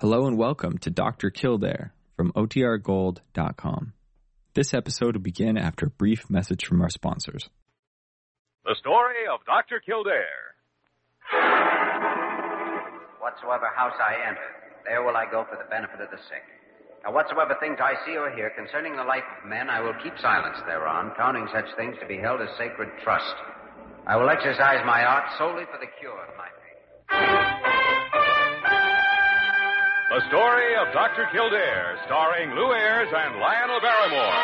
Hello and welcome to Dr. Kildare from OTRGold.com. This episode will begin after a brief message from our sponsors. The story of Dr. Kildare. Whatsoever house I enter, there will I go for the benefit of the sick. Now, whatsoever things I see or hear concerning the life of men, I will keep silence thereon, counting such things to be held as sacred trust. I will exercise my art solely for the cure of my faith. The story of Dr. Kildare, starring Lew Ayres and Lionel Barrymore.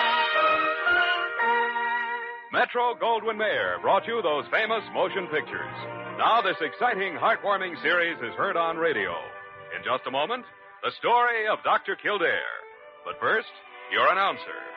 Metro Goldwyn Mayer brought you those famous motion pictures. Now, this exciting, heartwarming series is heard on radio. In just a moment, the story of Dr. Kildare. But first, your announcer.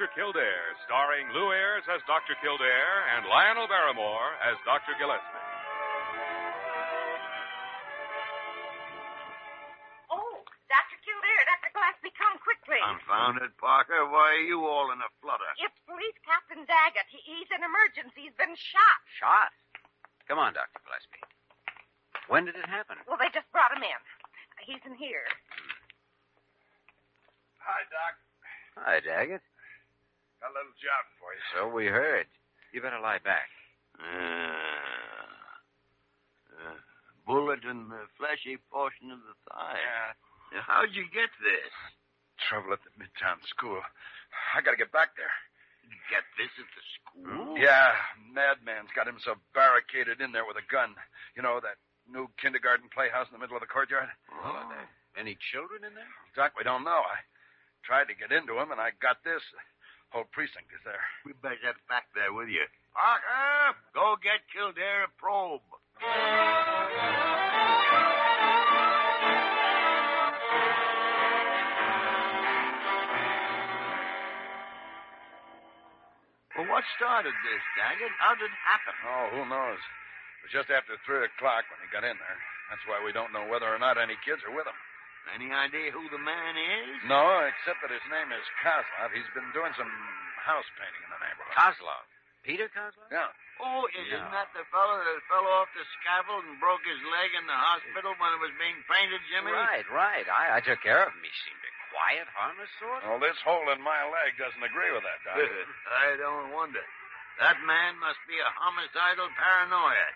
Dr. Kildare, starring Lew Ayres as Dr. Kildare and Lionel Barrymore as Dr. Gillespie. Oh, Dr. Kildare, Dr. Gillespie, come quickly. Confound it, Parker. Why are you all in a flutter? It's Police Captain Daggett. He, he's in emergency. He's been shot. Shot? Come on, Dr. Gillespie. When did it happen? Well, they just brought him in. He's in here. Hmm. Hi, Doc. Hi, Daggett. Got a little job for you. So we heard. You better lie back. Uh, uh, bullet in the fleshy portion of the thigh. Yeah. Now, How'd you get this? Trouble at the Midtown school. I gotta get back there. You get this at the school? Yeah, madman's got himself barricaded in there with a gun. You know, that new kindergarten playhouse in the middle of the courtyard? Well, any children in there? Doc, we don't know. I tried to get into him, and I got this. Whole precinct is there. We better get back there with you. Parker, go get Kildare a probe. Well, what started this, Daggett? How did it happen? Oh, who knows? It was just after 3 o'clock when he got in there. That's why we don't know whether or not any kids are with him. Any idea who the man is? No, except that his name is Cosloff. He's been doing some house painting in the neighborhood. Cosloff. Peter Cosloff? Yeah. Oh, isn't No. that the fellow that fell off the scaffold and broke his leg in the hospital when it was being painted, Jimmy? Right, right. I, I took care of him. He seemed a quiet, harmless sort. Well, this hole in my leg doesn't agree with that, Doc. I don't wonder. That man must be a homicidal paranoid.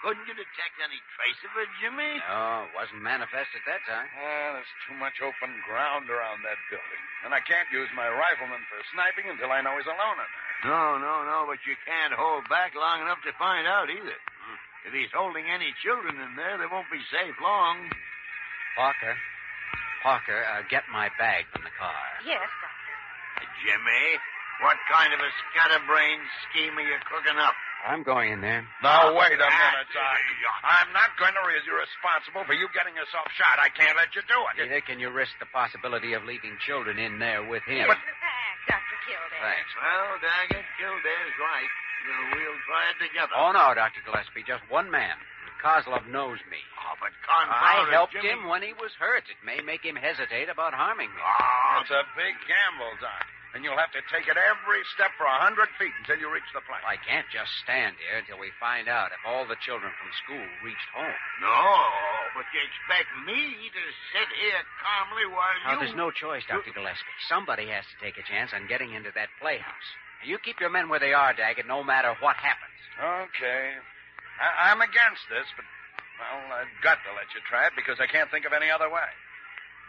Couldn't you detect any trace of it, Jimmy? No, it wasn't manifest at that time. Ah, there's too much open ground around that building. And I can't use my rifleman for sniping until I know he's alone in there. No, no, no, but you can't hold back long enough to find out either. If he's holding any children in there, they won't be safe long. Parker. Parker, uh, get my bag from the car. Yes, Doctor. Jimmy, what kind of a scatterbrain scheme are you cooking up? I'm going in there. Now, ah, wait a minute, Ah, Doc. I'm not going to raise you responsible for you getting yourself shot. I can't let you do it. Neither can you risk the possibility of leaving children in there with him. Here's the Dr. Kildare. Thanks. Well, Daggett, Kildare's right. You know, we'll try it together. Oh, no, Dr. Gillespie. Just one man. Cosloff knows me. Oh, but I confound it, helped Jimmy. him when he was hurt. It may make him hesitate about harming me. Oh, It's a big gamble, Doc. And you'll have to take it every step for a hundred feet until you reach the plane. I can't just stand here until we find out if all the children from school reached home. no, but you expect me to sit here calmly while Now, you... there's no choice, Dr. Gillespie. Somebody has to take a chance on getting into that playhouse. You keep your men where they are, Daggett, no matter what happens. Okay. I- I'm against this, but, well, I've got to let you try it because I can't think of any other way.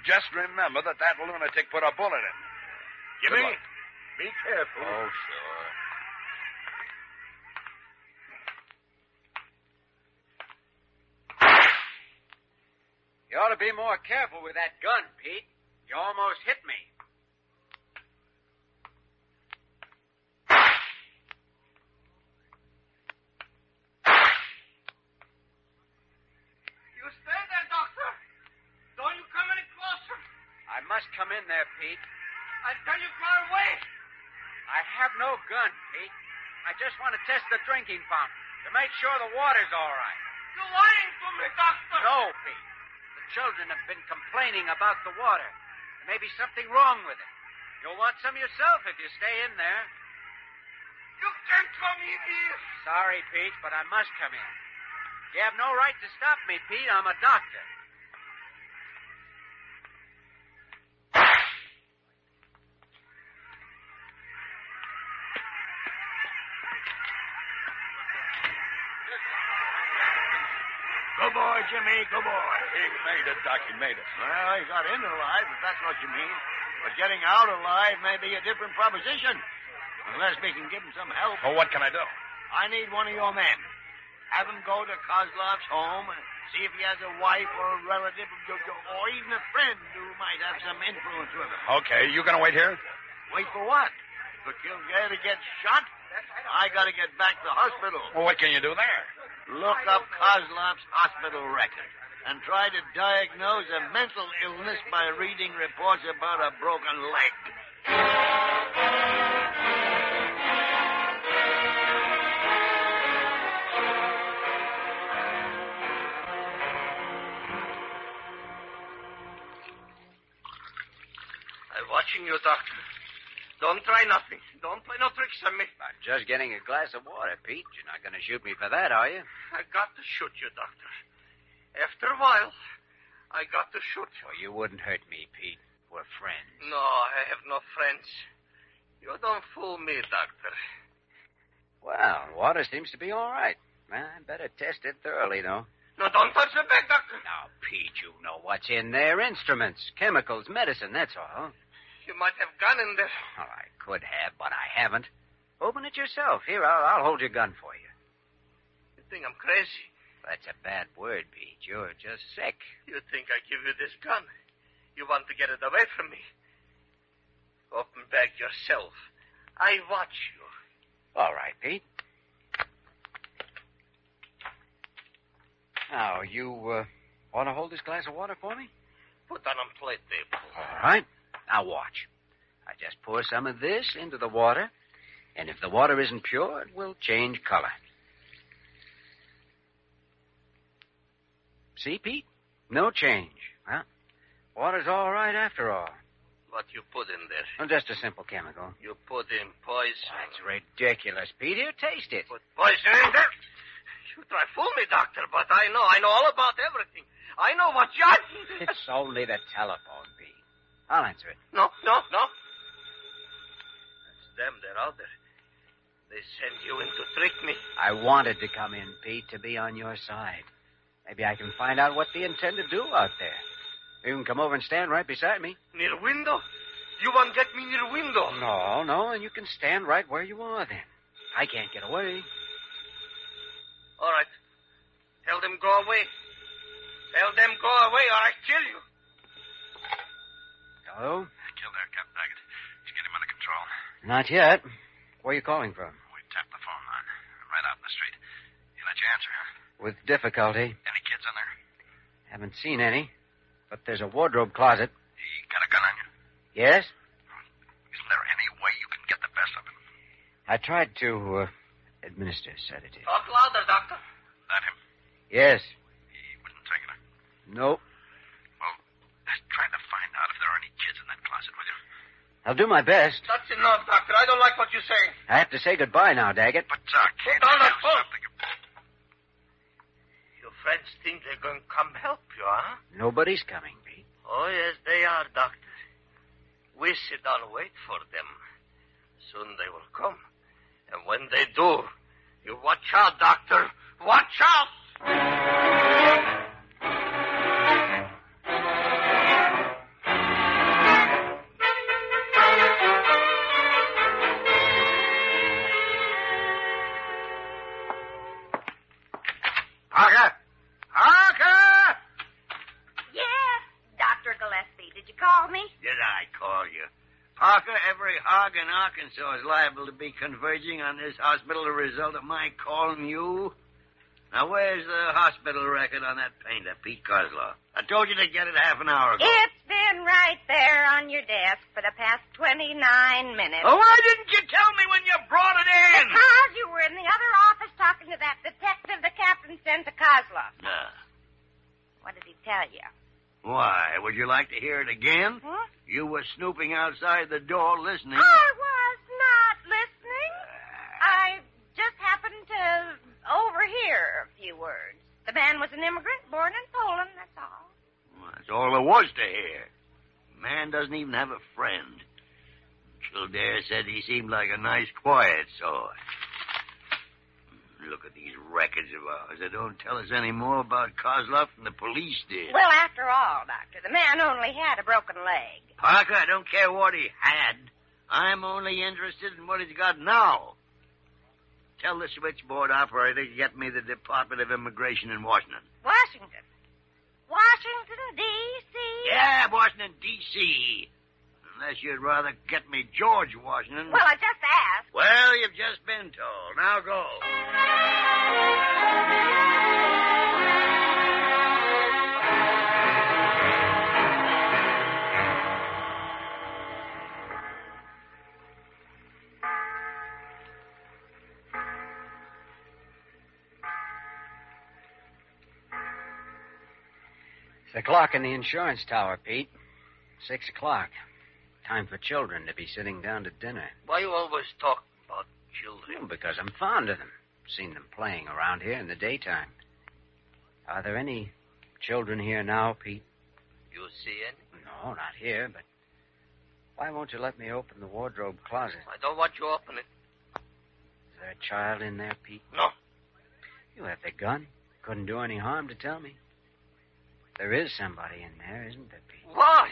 Just remember that that lunatic put a bullet in. me. Jimmy, be careful. Oh, sure. You ought to be more careful with that gun, Pete. You almost hit me. You stay there, Doctor. Don't you come any closer. I must come in there, Pete. I tell you, go away. I have no gun, Pete. I just want to test the drinking fountain to make sure the water's all right. You're lying to me, Doctor. No, Pete. The children have been complaining about the water. There may be something wrong with it. You'll want some yourself if you stay in there. You can't come in here. Sorry, Pete, but I must come in. You have no right to stop me, Pete. I'm a doctor. Good boy. He made it, Doc. He made it. Well, he got in alive, if that's what you mean. But getting out alive may be a different proposition. Unless we can give him some help. Well, what can I do? I need one of your men. Have him go to Cosloff's home and see if he has a wife or a relative or even a friend who might have some influence with him. Okay, you gonna wait here? Wait for what? For Kildare to get shot? I gotta get back to the hospital. Well, what can you do there? Look up Cosloff's hospital record and try to diagnose a mental illness by reading reports about a broken leg. I'm watching you, Doctor. Don't try nothing. Don't play no tricks on me. I'm just getting a glass of water, Pete. You're not going to shoot me for that, are you? I got to shoot you, Doctor. After a while, I got to shoot you. Well, you wouldn't hurt me, Pete. We're friends. No, I have no friends. You don't fool me, Doctor. Well, water seems to be all right. I better test it thoroughly, though. No, don't touch the bag, Doctor. Now, Pete, you know what's in there. Instruments, chemicals, medicine, that's all. You might have gun in there. Well, I could have, but I haven't. Open it yourself. Here, I'll, I'll hold your gun for you. You think I'm crazy? That's a bad word, Pete. You're just sick. You think I give you this gun? You want to get it away from me? Open bag yourself. I watch you. All right, Pete. Now, you uh, want to hold this glass of water for me? Put that on a plate table. All right. Now, watch. I just pour some of this into the water, and if the water isn't pure, it will change color. See, Pete? No change. Well, water's all right after all. What you put in there? Oh, just a simple chemical. You put in poison. That's ridiculous, Pete. Here, taste it. Put poison in there? You try fool me, doctor, but I know. I know all about everything. I know what you... It's only the telephone, Pete. I'll answer it. No, no, no. That's them. They're out there. They send you in to trick me. I wanted to come in, Pete, to be on your side. Maybe I can find out what they intend to do out there. You can come over and stand right beside me. Near the window? You want get me near the window? No, no, and you can stand right where you are then. I can't get away. All right. Tell them go away. Tell them go away or I kill you. Hello? Kildare, Captain Daggett. Let's get him under control. Not yet. Where are you calling from? We tapped the phone line. Right out in the street. He let you answer, huh? With difficulty. Any kids in there? Haven't seen any. But there's a wardrobe closet. He got a gun on you? Yes? Isn't there any way you can get the best of him? I tried to uh, administer sedative. Talk louder, doctor. That him? Yes. He wouldn't take it. Nope. Well, just try to find out if there are any kids in that closet, will you? I'll do my best. That's enough, doctor. I don't like what you're saying. I have to say goodbye now, Daggett. But, uh, can't down you that do phone. something? Your friends think they're going to come help you, huh? Nobody's coming, Pete. Oh, yes, they are, doctor. We sit down and wait for them. Soon they will come. And when they do, you watch out, doctor. Watch out! Parker, every hog in Arkansas is liable to be converging on this hospital as a result of my calling you. Now, where's the hospital record on that painter, Pete Cosloff? I told you to get it half an hour ago. It's been right there on your desk for the past 29 minutes. Oh, why didn't you tell me when you brought it in? Because you were in the other office talking to that detective the captain sent to Cosloff. Nah. What did he tell you? Why? Would you like to hear it again? Huh? You were snooping outside the door listening. I was not listening. Ah. I just happened to overhear a few words. The man was an immigrant born in Poland, that's all. Well, that's all there was to hear. Man doesn't even have a friend. Kildare said he seemed like a nice, quiet sort. Look at these records of ours. They don't tell us any more about Cosloff than the police did. Well, after all, Doctor, the man only had a broken leg. Parker, I don't care what he had. I'm only interested in what he's got now. Tell the switchboard operator to get me the Department of Immigration in Washington. Washington. Washington, D.C.? Yeah, Washington, D.C. Unless you'd rather get me George Washington. Well, I just asked. Well, you've just been told. Now go. It's the clock in the insurance tower, Pete. Six o'clock. Time for children to be sitting down to dinner. Why you always talk about Well, children? because I'm fond of them. Seen them playing around here in the daytime. Are there any children here now, Pete? You see any? No, not here, but why won't you let me open the wardrobe closet? I don't want you open it. Is there a child in there, Pete? No. You have the gun. Couldn't do any harm to tell me. There is somebody in there, isn't there, Pete? Why?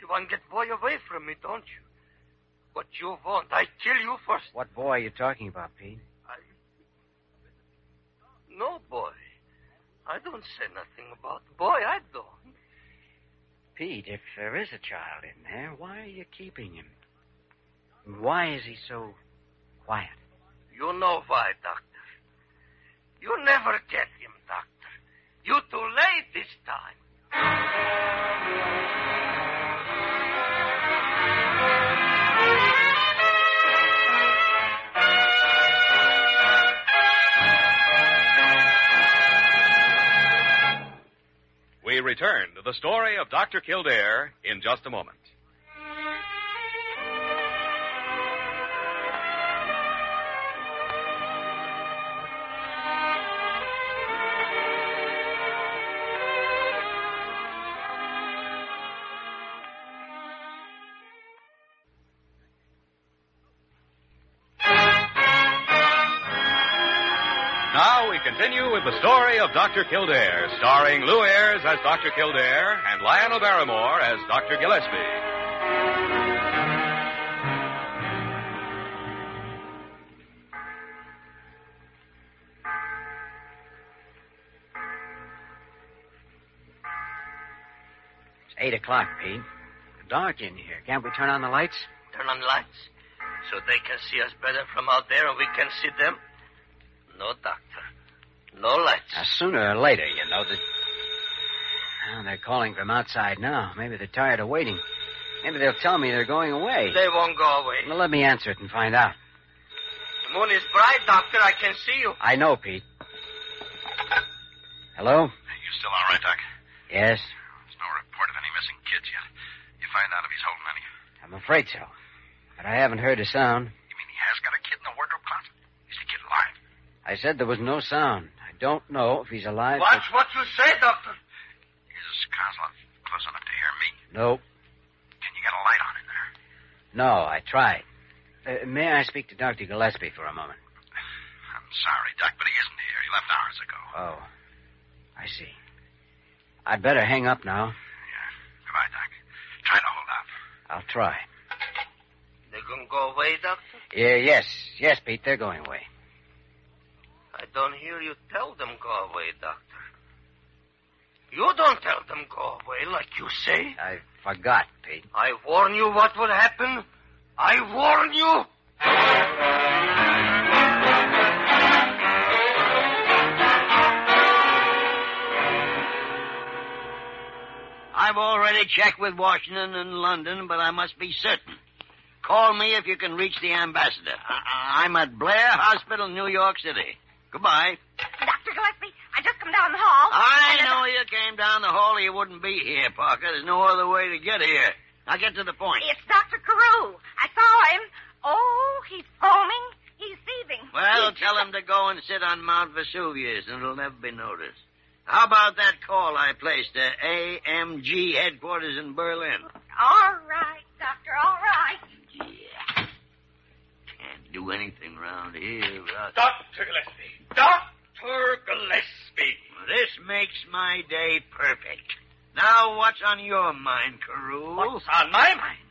You want to get boy away from me, don't you? What you want? I kill you first. What boy are you talking about, Pete? I... No, boy. I don't say nothing about boy. I don't. Pete, if there is a child in there, why are you keeping him? Why is he so quiet? You know why, Doctor. You never get him, Doctor. You too late this time. Return to the story of Dr. Kildare in just a moment. Continue with the story of Dr. Kildare, starring Lew Ayres as Dr. Kildare and Lionel Barrymore as Dr. Gillespie. It's eight o'clock, Pete. Dark in here. Can't we turn on the lights? Turn on lights so they can see us better from out there and we can see them. No, Doctor. No lights. Now, sooner or later, you know that. Well, they're calling from outside now. Maybe they're tired of waiting. Maybe they'll tell me they're going away. They won't go away. Well, let me answer it and find out. The moon is bright, Doctor. I can see you. I know, Pete. Hello? You still all right, Doc? Yes, There's no report of any missing kids yet. You find out if he's holding any. I'm afraid so. But I haven't heard a sound. You mean he has got a kid in the wardrobe closet? Is the kid alive? I said there was no sound. I don't know if he's alive. Watch what you say, Doctor. Is Cosloff close enough to hear me? but- No. Can you get a light on in there? No, I tried. Uh, may I speak to Dr. Gillespie for a moment? I'm sorry, Doc, but he isn't here. He left hours ago. Oh, I see. I'd better hang up now. Yeah. Goodbye, Doc. Try to hold out. I'll try. They're gonna go away, Doctor? Yeah, yes, yes, Pete, they're going away. I don't hear you tell them go away, Doctor. You don't tell them go away like you say. I forgot, Pete. I warn you what would happen. I warn you. I've already checked with Washington and London, but I must be certain. Call me if you can reach the ambassador. I- am at Blair Hospital, New York City. Goodbye. Dr. Gillespie, I just come down the hall. I know you came down the hall or you wouldn't be here, Parker. There's no other way to get here. Now get to the point. It's Dr. Carew. I saw him. Oh, he's foaming. He's seething. Well, He's- tell him to go and sit on Mount Vesuvius, and it'll never be noticed. How about that call I placed to AMG headquarters in Berlin? All right, Doctor, all right. Yeah. Can't do anything round here without... Dr. Gillespie. Dr. Gillespie. This makes my day perfect. Now, what's on your mind, Carew? What's on my mind?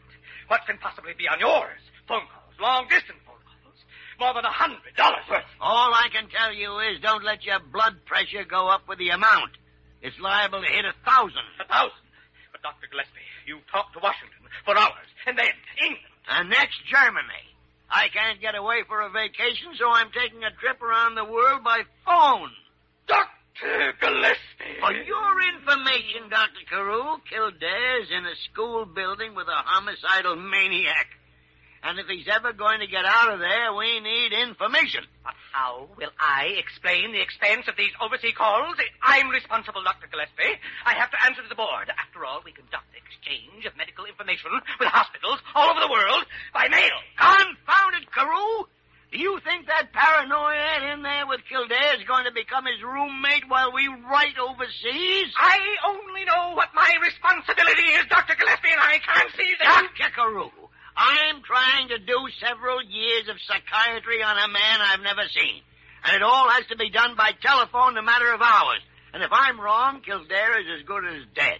What can possibly be on yours? Phone calls, long distance phone calls. More than a hundred dollars worth. All I can tell you is don't let your blood pressure go up with the amount. It's liable to hit a thousand. A thousand. But, Dr. Gillespie, you talked to Washington for hours, and then England. And next, Germany. I can't get away for a vacation, so I'm taking a trip around the world by phone. Dr. Gillespie. For your information, Dr. Carew, Kildare's in a school building with a homicidal maniac. And if he's ever going to get out of there, we need information. But how will I explain the expense of these overseas calls? I'm responsible, Dr. Gillespie. I have to answer to the board. After all, we conduct exchange of medical information with hospitals all over the world by mail. Confound it, Carew! Do you think that paranoia in there with Kildare is going to become his roommate while we write overseas? I only know what my responsibility is, Dr. Gillespie, and I can't see that. Dr. Carew, I'm trying to do several years of psychiatry on a man I've never seen. And it all has to be done by telephone in a matter of hours. And if I'm wrong, Kildare is as good as dead.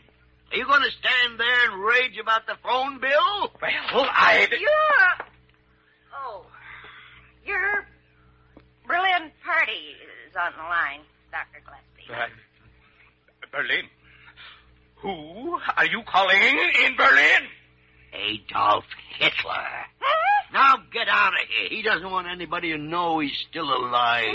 Are you going to stand there and rage about the phone bill? Well, I... You're. Oh. Your Berlin party is on the line, Dr. Gillespie. Uh, Berlin. Who are you calling in Berlin? Adolf Hitler. Huh? Now get out of here. He doesn't want anybody to know he's still alive.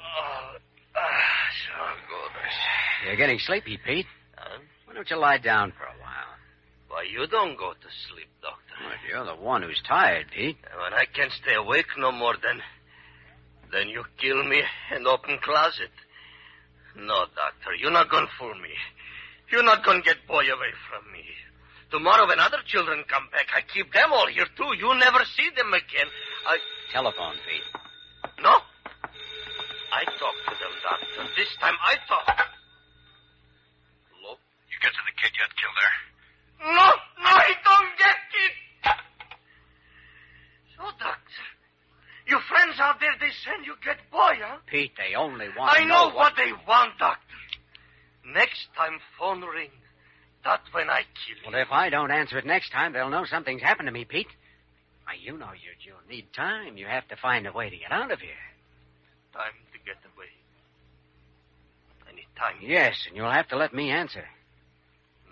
Oh, ah. You're getting sleepy, Pete. Huh? Why don't you lie down for a while? Why, you don't go to sleep, Doctor. Well, you're the one who's tired, Pete. When I can't stay awake no more, then... Then you kill me and open closet. No, Doctor, you're not going to fool me. You're not going to get boy away from me. Tomorrow when other children come back, I keep them all here, too. You never see them again. I... Telephone, Pete. No. I talk to them, Doctor. This time I talk. Hello? You get to the kid yet, Kildare? No, no, I don't get it. So, Doctor, your friends out there, they send you get boy, huh? Pete, they only want I to know what they want, Doctor. Next time phone ring, that's when I kill you. Well, if I don't answer it next time, they'll know something's happened to me, Pete. Why, you know you, you'll need time. You have to find a way to get out of here. Time to get away. I need time. Yes, and you'll have to let me answer.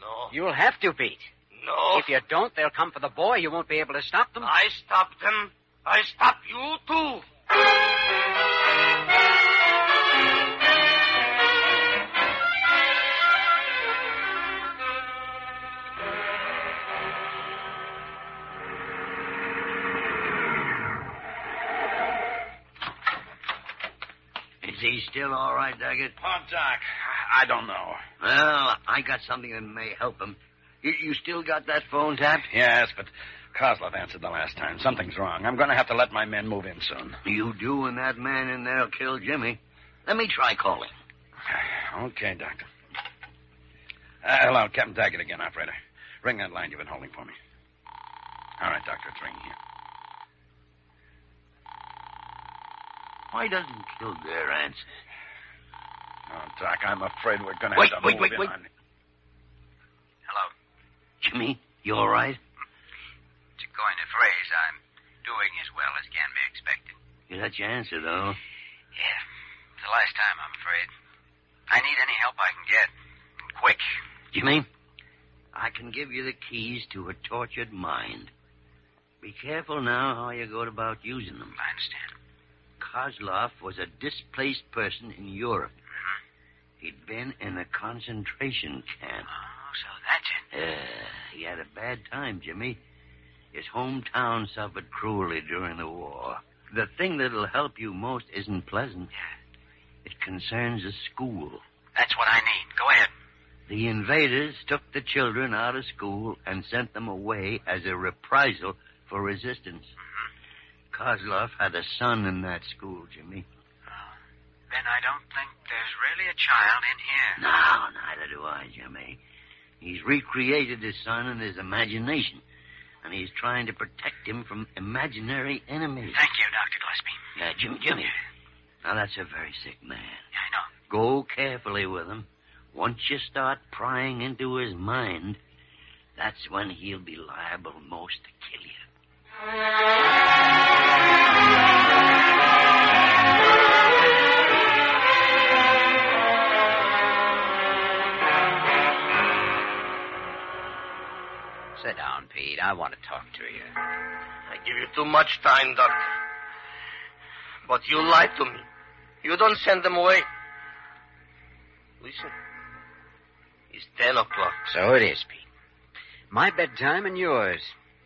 No. You'll have to, Pete. No. If you don't, they'll come for the boy. You won't be able to stop them. I stopped them. I stop you, too. Is he still all right, Daggett? Oh, Doc, I don't know. Well, I got something that may help him. You, you still got that phone tapped? Yes, but Cosloff answered the last time. Something's wrong. I'm going to have to let my men move in soon. You do, and that man in there'll kill Jimmy. Let me try calling. Okay, Doctor. Uh, hello, Captain Daggett again, operator. Ring that line you've been holding for me. All right, Doctor, it's ringing here. Why doesn't Kildare answer? Oh, Doc, I'm afraid we're going to Wait, have to wait, move wait, in wait. on... Hello. Jimmy, you all right? Phrase, I'm doing as well as can be expected. You got your answer, though. Yeah. It's the last time, I'm afraid. I need any help I can get. Quick. Jimmy, I can give you the keys to a tortured mind. Be careful now how you go about using them. I understand. Cosloff was a displaced person in Europe. He'd been in a concentration camp. Oh, so that's it. Uh, he had a bad time, Jimmy. His hometown suffered cruelly during the war. The thing that'll help you most isn't pleasant. It concerns a school. That's what I need. Go ahead. The invaders took the children out of school and sent them away as a reprisal for resistance. Mm-hmm. Cosloff had a son in that school, Jimmy. Uh, then I don't think there's really a child in here. No, neither do I, Jimmy. He's recreated his son in his imagination, and he's trying to protect him from imaginary enemies. Thank you, Dr. Gillespie. Uh, yeah, Jimmy, Jimmy. Now, that's a very sick man. Yeah, I know. Go carefully with him. Once you start prying into his mind, that's when he'll be liable most to kill you. Pete. I want to talk to you. I give you too much time, Doctor. But you lied to me. You don't send them away. Listen. It's ten o'clock. So it is, Pete. My bedtime and yours.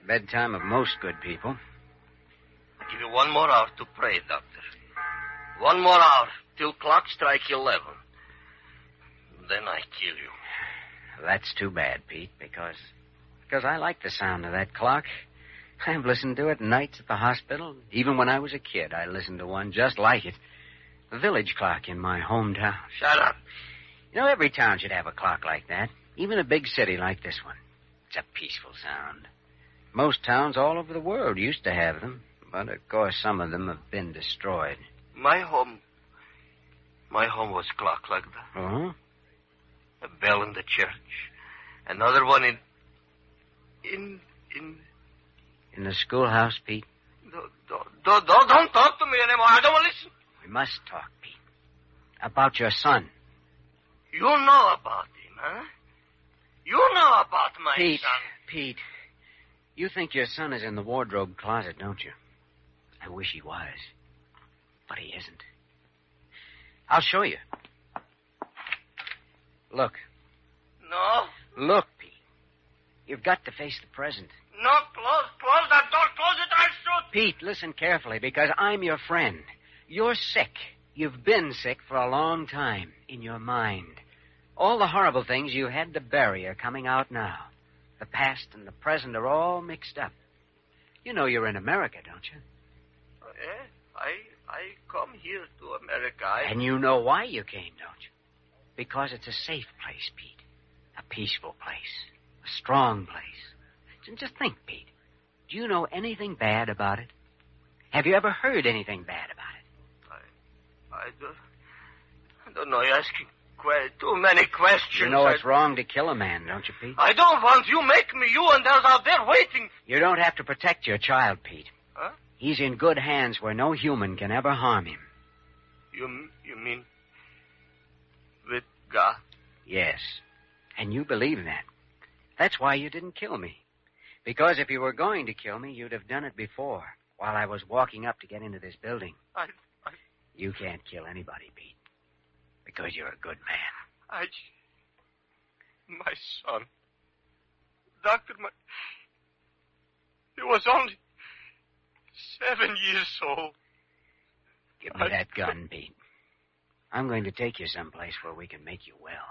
Bedtime of most good people. I give you one more hour to pray, Doctor. One more hour till clock strike eleven. Then I kill you. That's too bad, Pete, because because I like the sound of that clock. I've listened to it nights at the hospital. Even when I was a kid, I listened to one just like it. The village clock in my hometown. Shut up. You know, every town should have a clock like that. Even a big city like this one. It's a peaceful sound. Most towns all over the world used to have them, but of course some of them have been destroyed. My home. My home was clock like that. Oh? A bell in the church. Another one in. In. In. In the schoolhouse, Pete? Don't, don't, don't, talk to me anymore. I don't want to listen. We must talk, Pete. About your son. You know about him, huh? You know about my Pete, son. Pete, you think your son is in the wardrobe closet, don't you? I wish he was. But he isn't. I'll show you. Look. No, Look. You've got to face the present. no, close, close that door, close it, I'll shoot. Pete, listen carefully because I'm your friend. You're sick. You've been sick for a long time in your mind. All the horrible things you had to bury are coming out now. The past and the present are all mixed up. You know you're in America, don't you? Eh? I, I come here to America. I... And you know why you came, don't you? Because it's a safe place, Pete. A peaceful place. A strong place. Just think, Pete. Do you know anything bad about it? Have you ever heard anything bad about it? I don't, I don't know. You're asking que- too many questions. You know I, it's wrong to kill a man, don't you, Pete? I don't want you make me you and there's out there waiting. You don't have to protect your child, Pete. Huh? He's in good hands where no human can ever harm him. You, you mean with God? Yes. And you believe that. That's why you didn't kill me. Because if you were going to kill me, you'd have done it before, while I was walking up to get into this building. I, I, You can't kill anybody, Pete. Because you're a good man. I, my son, doctor, my, he was only seven years old. Give me that gun, Pete. I'm going to take you someplace where we can make you well.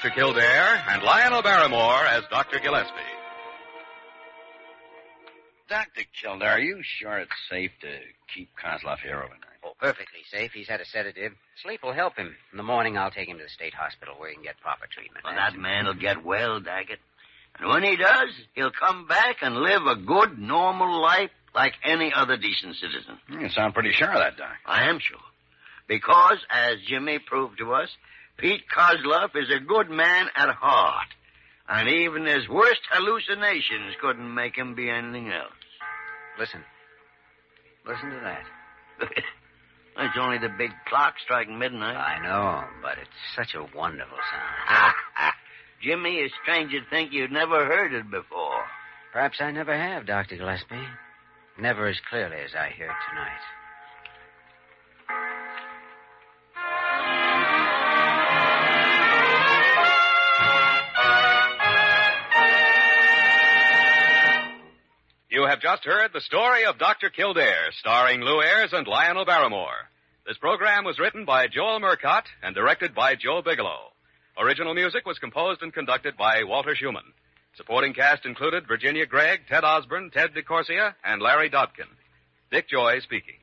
Dr. Kildare and Lionel Barrymore as Dr. Gillespie. Dr. Kildare, are you sure it's safe to keep Cosloff here overnight? Oh, perfectly safe. He's had a sedative. Sleep will help him. In the morning, I'll take him to the state hospital where he can get proper treatment. Well, that man will get well, Daggett. And when he does, he'll come back and live a good, normal life like any other decent citizen. Hmm, you sound pretty sure of that, Doc. I am sure. Because, as Jimmy proved to us, Pete Cosloff is a good man at heart. And even his worst hallucinations couldn't make him be anything else. Listen. Listen to that. it's only the big clock striking midnight. I know, but it's such a wonderful sound. Jimmy, it's strange to think you'd never heard it before. Perhaps I never have, Dr. Gillespie. Never as clearly as I hear it tonight. You have just heard the story of Dr. Kildare, starring Lew Ayres and Lionel Barrymore. This program was written by Joel Murcott and directed by Joe Bigelow. Original music was composed and conducted by Walter Schumann. Supporting cast included Virginia Gregg, Ted Osborne, Ted DeCorsia, and Larry Dobkin. Dick Joy speaking.